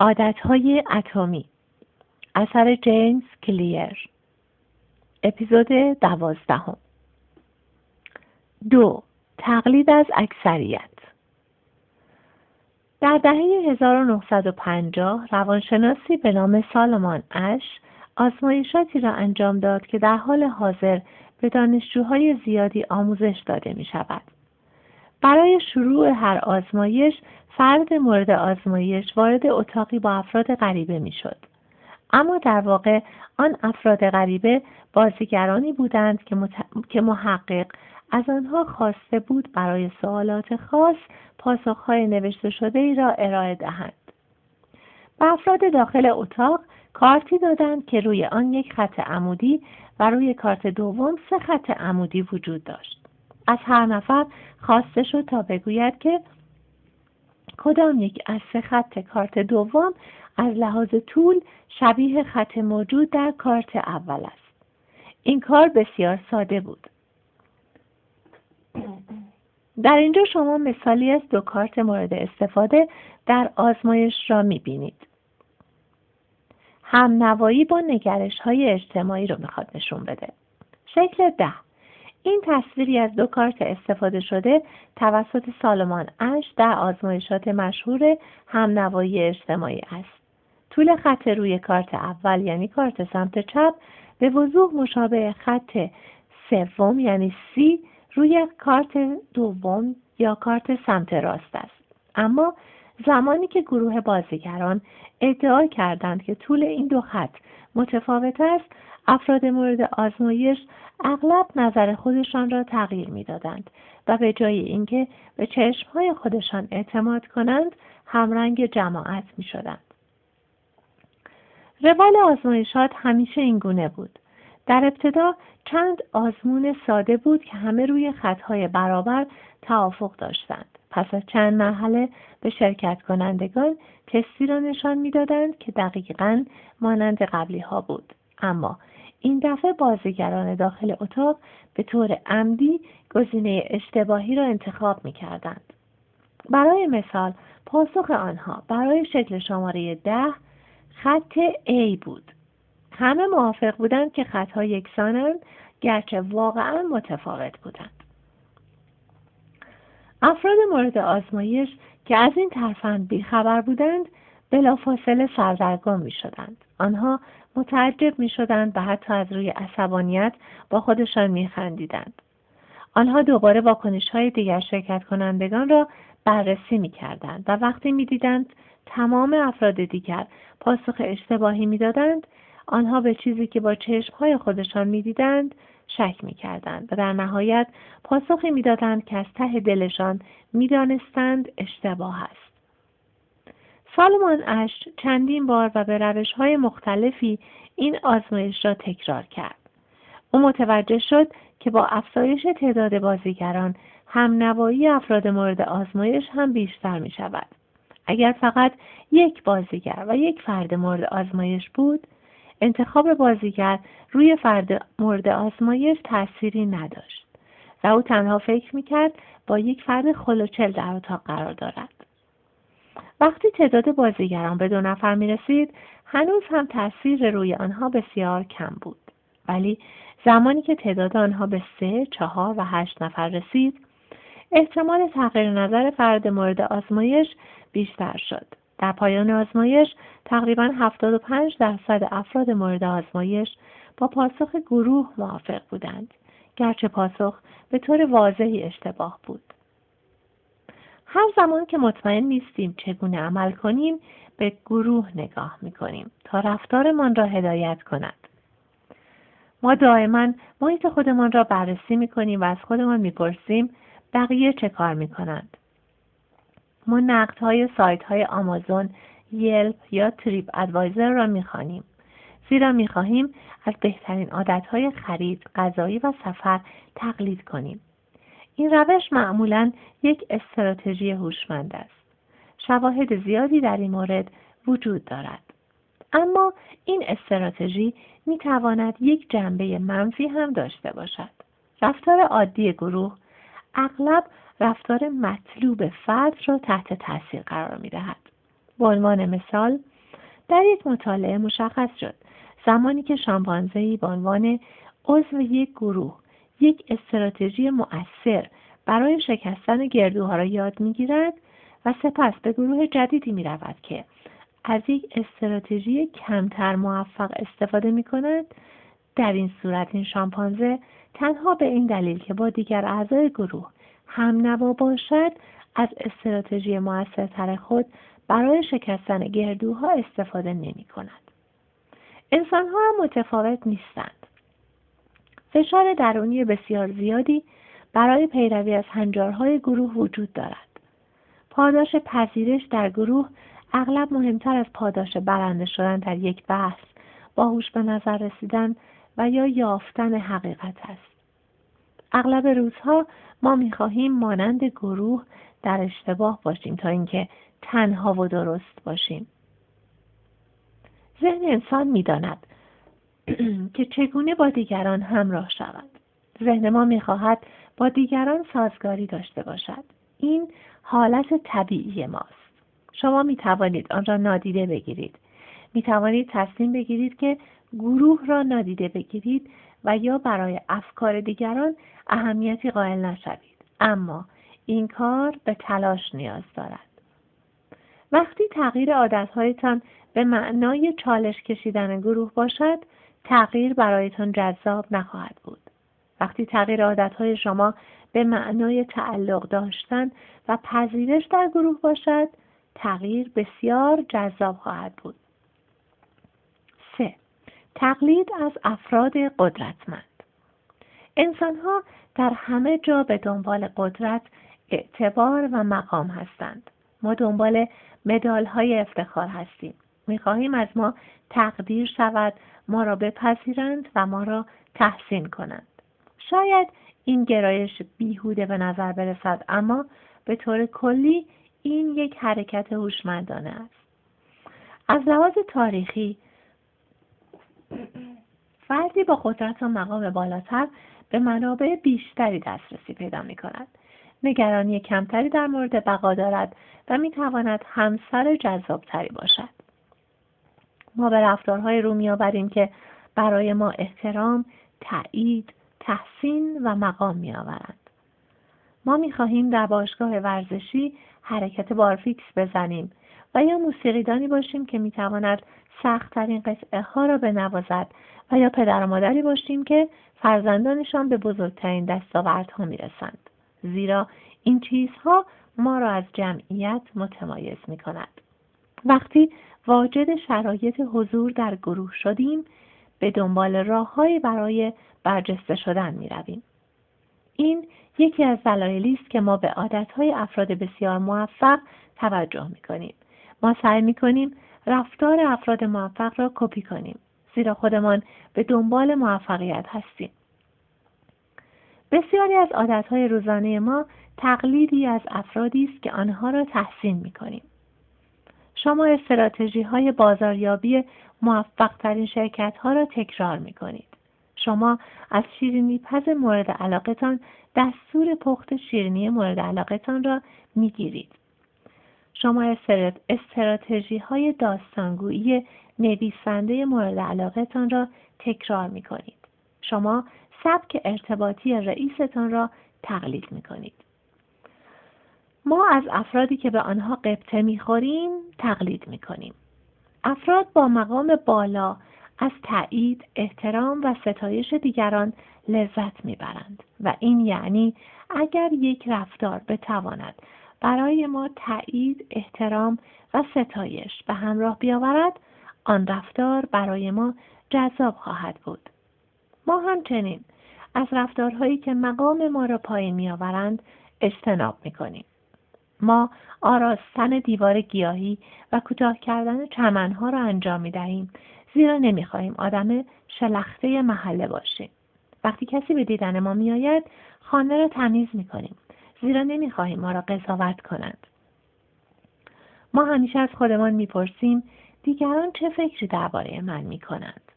عادتهای اتمی. اثر جیمز کلیر. اپیزود دوازدهم. دو تقلید از اکثریت. در دهه 1950 روانشناسی به نام سالمان اش آزمایشاتی را انجام داد که در حال حاضر به دانشجوهای زیادی آموزش داده می شود. برای شروع هر آزمایش فرد مورد آزمایش وارد اتاقی با افراد غریبه می شد. اما در واقع آن افراد غریبه بازیگرانی بودند که, که محقق از آنها خواسته بود برای سوالات خاص پاسخهای نوشته شده ای را ارائه دهند. به افراد داخل اتاق کارتی دادند که روی آن یک خط عمودی و روی کارت دوم سه خط عمودی وجود داشت. از هر نفر خواسته شد تا بگوید که کدام یک از سه خط کارت دوم از لحاظ طول شبیه خط موجود در کارت اول است. این کار بسیار ساده بود. در اینجا شما مثالی از دو کارت مورد استفاده در آزمایش را می بینید. هم نوایی با نگرش های اجتماعی رو می‌خواد نشون بده. شکل ده این تصویری از دو کارت استفاده شده توسط سالمان اش در آزمایشات مشهور هم نوایی اجتماعی است. طول خط روی کارت اول یعنی کارت سمت چپ به وضوح مشابه خط سوم یعنی سی روی کارت دوم یا کارت سمت راست است. اما زمانی که گروه بازیگران ادعا کردند که طول این دو خط متفاوت است افراد مورد آزمایش اغلب نظر خودشان را تغییر می‌دادند و به جای اینکه به چشمهای خودشان اعتماد کنند همرنگ جماعت می شدند. روال آزمایشات همیشه این گونه بود. در ابتدا چند آزمون ساده بود که همه روی خطهای برابر توافق داشتند. پس از چند مرحله به شرکت کنندگان تستی را نشان می‌دادند که دقیقا مانند قبلی ها بود. اما این دفعه بازیگران داخل اتاق به طور عمدی گزینه اشتباهی را انتخاب می کردند. برای مثال پاسخ آنها برای شکل شماره ده خط A بود. همه موافق بودند که خطها یکسانند گرچه واقعا متفاوت بودند. افراد مورد آزمایش که از این ترفند بیخبر بودند بلافاصله سردرگم می شدند. آنها متعجب می شدند و حتی از روی عصبانیت با خودشان می خندیدند. آنها دوباره واکنش های دیگر شرکت کنندگان را بررسی می کردند و وقتی می دیدند تمام افراد دیگر پاسخ اشتباهی می دادند آنها به چیزی که با چشمهای خودشان می دیدند شک می کردند و در نهایت پاسخی می دادند که از ته دلشان می دانستند اشتباه است. سالمان اش چندین بار و به روش های مختلفی این آزمایش را تکرار کرد. او متوجه شد که با افزایش تعداد بازیگران هم نوایی افراد مورد آزمایش هم بیشتر می شود. اگر فقط یک بازیگر و یک فرد مورد آزمایش بود، انتخاب بازیگر روی فرد مورد آزمایش تأثیری نداشت و او تنها فکر می‌کرد با یک فرد خلوچل در اتاق قرار دارد. وقتی تعداد بازیگران به دو نفر می رسید هنوز هم تاثیر روی آنها بسیار کم بود. ولی زمانی که تعداد آنها به سه، چهار و هشت نفر رسید احتمال تغییر نظر فرد مورد آزمایش بیشتر شد. در پایان آزمایش تقریبا 75 درصد افراد مورد آزمایش با پاسخ گروه موافق بودند گرچه پاسخ به طور واضحی اشتباه بود هر زمان که مطمئن نیستیم چگونه عمل کنیم به گروه نگاه می‌کنیم تا رفتارمان را هدایت کند ما دائما محیط خودمان را بررسی می‌کنیم و از خودمان می‌پرسیم بقیه چه کار می‌کنند ما نقد های سایت های آمازون، یلپ یا تریپ ادوایزر را می‌خوانیم. زیرا می‌خواهیم از بهترین عادت های خرید، غذایی و سفر تقلید کنیم. این روش معمولا یک استراتژی هوشمند است. شواهد زیادی در این مورد وجود دارد. اما این استراتژی می تواند یک جنبه منفی هم داشته باشد. رفتار عادی گروه اغلب رفتار مطلوب فرد را تحت تاثیر قرار می دهد. به عنوان مثال در یک مطالعه مشخص شد زمانی که شامپانزهای به عنوان عضو یک گروه یک استراتژی مؤثر برای شکستن گردوها را یاد می‌گیرد و سپس به گروه جدیدی می رود که از یک استراتژی کمتر موفق استفاده می کند در این صورت این شامپانزه تنها به این دلیل که با دیگر اعضای گروه هم نوا باشد از استراتژی موثرتر خود برای شکستن گردوها استفاده نمی کند. انسان ها هم متفاوت نیستند. فشار درونی بسیار زیادی برای پیروی از هنجارهای گروه وجود دارد. پاداش پذیرش در گروه اغلب مهمتر از پاداش برنده شدن در یک بحث، باهوش به نظر رسیدن و یا یافتن حقیقت است. اغلب روزها ما می‌خواهیم مانند گروه در اشتباه باشیم تا اینکه تنها و درست باشیم. ذهن انسان می‌داند که چگونه با دیگران همراه شود. ذهن ما می‌خواهد با دیگران سازگاری داشته باشد. این حالت طبیعی ماست. شما می توانید آن را نادیده بگیرید. می توانید تصمیم بگیرید که گروه را نادیده بگیرید و یا برای افکار دیگران اهمیتی قائل نشوید. اما این کار به تلاش نیاز دارد. وقتی تغییر عادتهایتان به معنای چالش کشیدن گروه باشد، تغییر برایتان جذاب نخواهد بود. وقتی تغییر عادتهای شما به معنای تعلق داشتن و پذیرش در گروه باشد، تغییر بسیار جذاب خواهد بود. 3. تقلید از افراد قدرتمند انسانها در همه جا به دنبال قدرت، اعتبار و مقام هستند. ما دنبال مدال های افتخار هستیم. می‌خواهیم از ما تقدیر شود، ما را بپذیرند و ما را تحسین کنند. شاید این گرایش بیهوده به نظر برسد اما به طور کلی این یک حرکت هوشمندانه است. از لحاظ تاریخی فردی با قدرت و مقام بالاتر به منابع بیشتری دسترسی پیدا می کند. نگرانی کمتری در مورد بقا دارد و می تواند همسر جذابتری باشد. ما به رفتارهای رو میآوریم که برای ما احترام، تایید، تحسین و مقام می آورند. ما می خواهیم در باشگاه ورزشی حرکت بارفیکس بزنیم و یا موسیقیدانی باشیم که می تواند سختترین قطعه ها را بنوازد و یا پدر و مادری باشیم که فرزندانشان به بزرگترین دستاوردها می رسند. زیرا این چیزها ما را از جمعیت متمایز می کند. وقتی واجد شرایط حضور در گروه شدیم به دنبال راههایی برای برجسته شدن می رویم. این یکی از دلایلی است که ما به عادتهای افراد بسیار موفق توجه می کنیم. ما سعی می کنیم رفتار افراد موفق را کپی کنیم زیرا خودمان به دنبال موفقیت هستیم. بسیاری از عادتهای روزانه ما تقلیدی از افرادی است که آنها را تحسین می کنیم. شما استراتژی های بازاریابی موفق ترین شرکت ها را تکرار می کنید. شما از شیرینی پز مورد علاقتان دستور پخت شیرینی مورد علاقتان را می گیرید. شما استراتژی های داستانگویی نویسنده مورد علاقتان را تکرار می کنید. شما سبک ارتباطی رئیستان را تقلید می کنید. ما از افرادی که به آنها قبطه می خوریم تقلید می کنیم. افراد با مقام بالا از تایید، احترام و ستایش دیگران لذت می‌برند و این یعنی اگر یک رفتار بتواند برای ما تایید، احترام و ستایش به همراه بیاورد آن رفتار برای ما جذاب خواهد بود. ما همچنین از رفتارهایی که مقام ما را پایین میآورند اجتناب می‌کنیم. ما آراستن دیوار گیاهی و کوتاه کردن چمنها را انجام می دهیم زیرا نمی‌خواهیم آدم شلخته محله باشیم. وقتی کسی به دیدن ما میآید خانه را تمیز می‌کنیم زیرا نمی‌خواهیم ما را قضاوت کنند. ما همیشه از خودمان می‌پرسیم دیگران چه فکری درباره من می‌کنند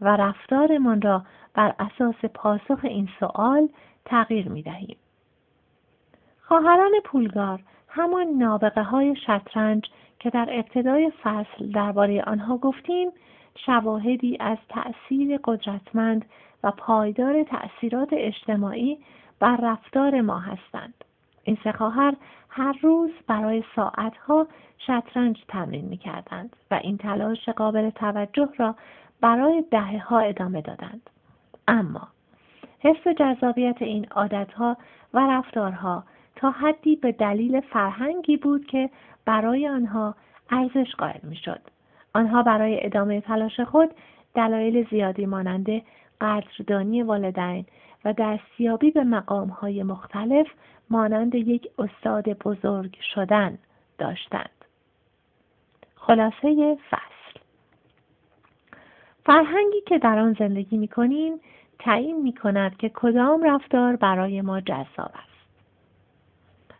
و رفتارمان را بر اساس پاسخ این سوال تغییر می دهیم. خواهران پولگار همان نابغه های شطرنج که در ابتدای فصل درباره آنها گفتیم شواهدی از تأثیر قدرتمند و پایدار تأثیرات اجتماعی بر رفتار ما هستند. این سه خواهر هر روز برای ساعتها شطرنج تمرین می کردند و این تلاش قابل توجه را برای دهه ها ادامه دادند. اما حس جذابیت این عادتها و رفتارها تا حدی به دلیل فرهنگی بود که برای آنها ارزش قائل می‌شد آنها برای ادامه تلاش خود دلایل زیادی مانند قدردانی والدین و دستیابی به مقامهای مختلف مانند یک استاد بزرگ شدن داشتند. خلاصه فصل فرهنگی که در آن زندگی می کنیم تعیین می کند که کدام رفتار برای ما جذاب است.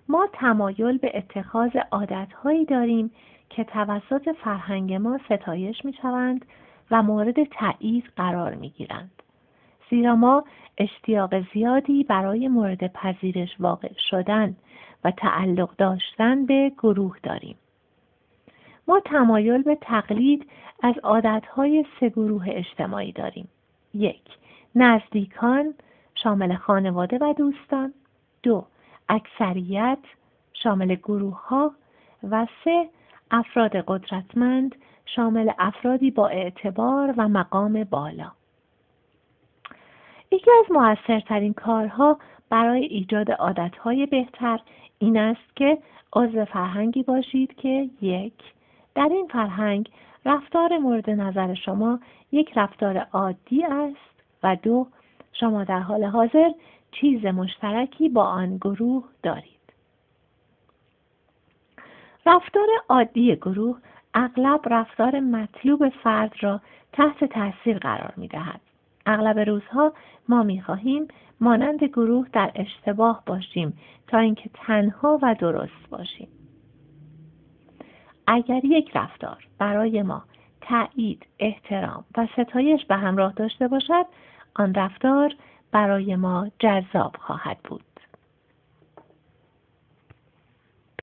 ما تمایل به اتخاذ عادتهایی داریم که توسط فرهنگ ما ستایش می شوند و مورد تایید قرار می گیرند. زیرا ما اشتیاق زیادی برای مورد پذیرش واقع شدن و تعلق داشتن به گروه داریم. ما تمایل به تقلید از عادتهای سه گروه اجتماعی داریم. یک نزدیکان شامل خانواده و دوستان دو اکثریت شامل گروه ها و سه افراد قدرتمند شامل افرادی با اعتبار و مقام بالا. یکی از موثرترین کارها برای ایجاد عادتهای بهتر این است که عضو فرهنگی باشید که یک در این فرهنگ رفتار مورد نظر شما یک رفتار عادی است و دو شما در حال حاضر چیز مشترکی با آن گروه دارید. رفتار عادی گروه اغلب رفتار مطلوب فرد را تحت تاثیر قرار می دهد. اغلب روزها ما می خواهیم مانند گروه در اشتباه باشیم تا اینکه تنها و درست باشیم. اگر یک رفتار برای ما تایید، احترام و ستایش به همراه داشته باشد، آن رفتار برای ما جذاب خواهد بود.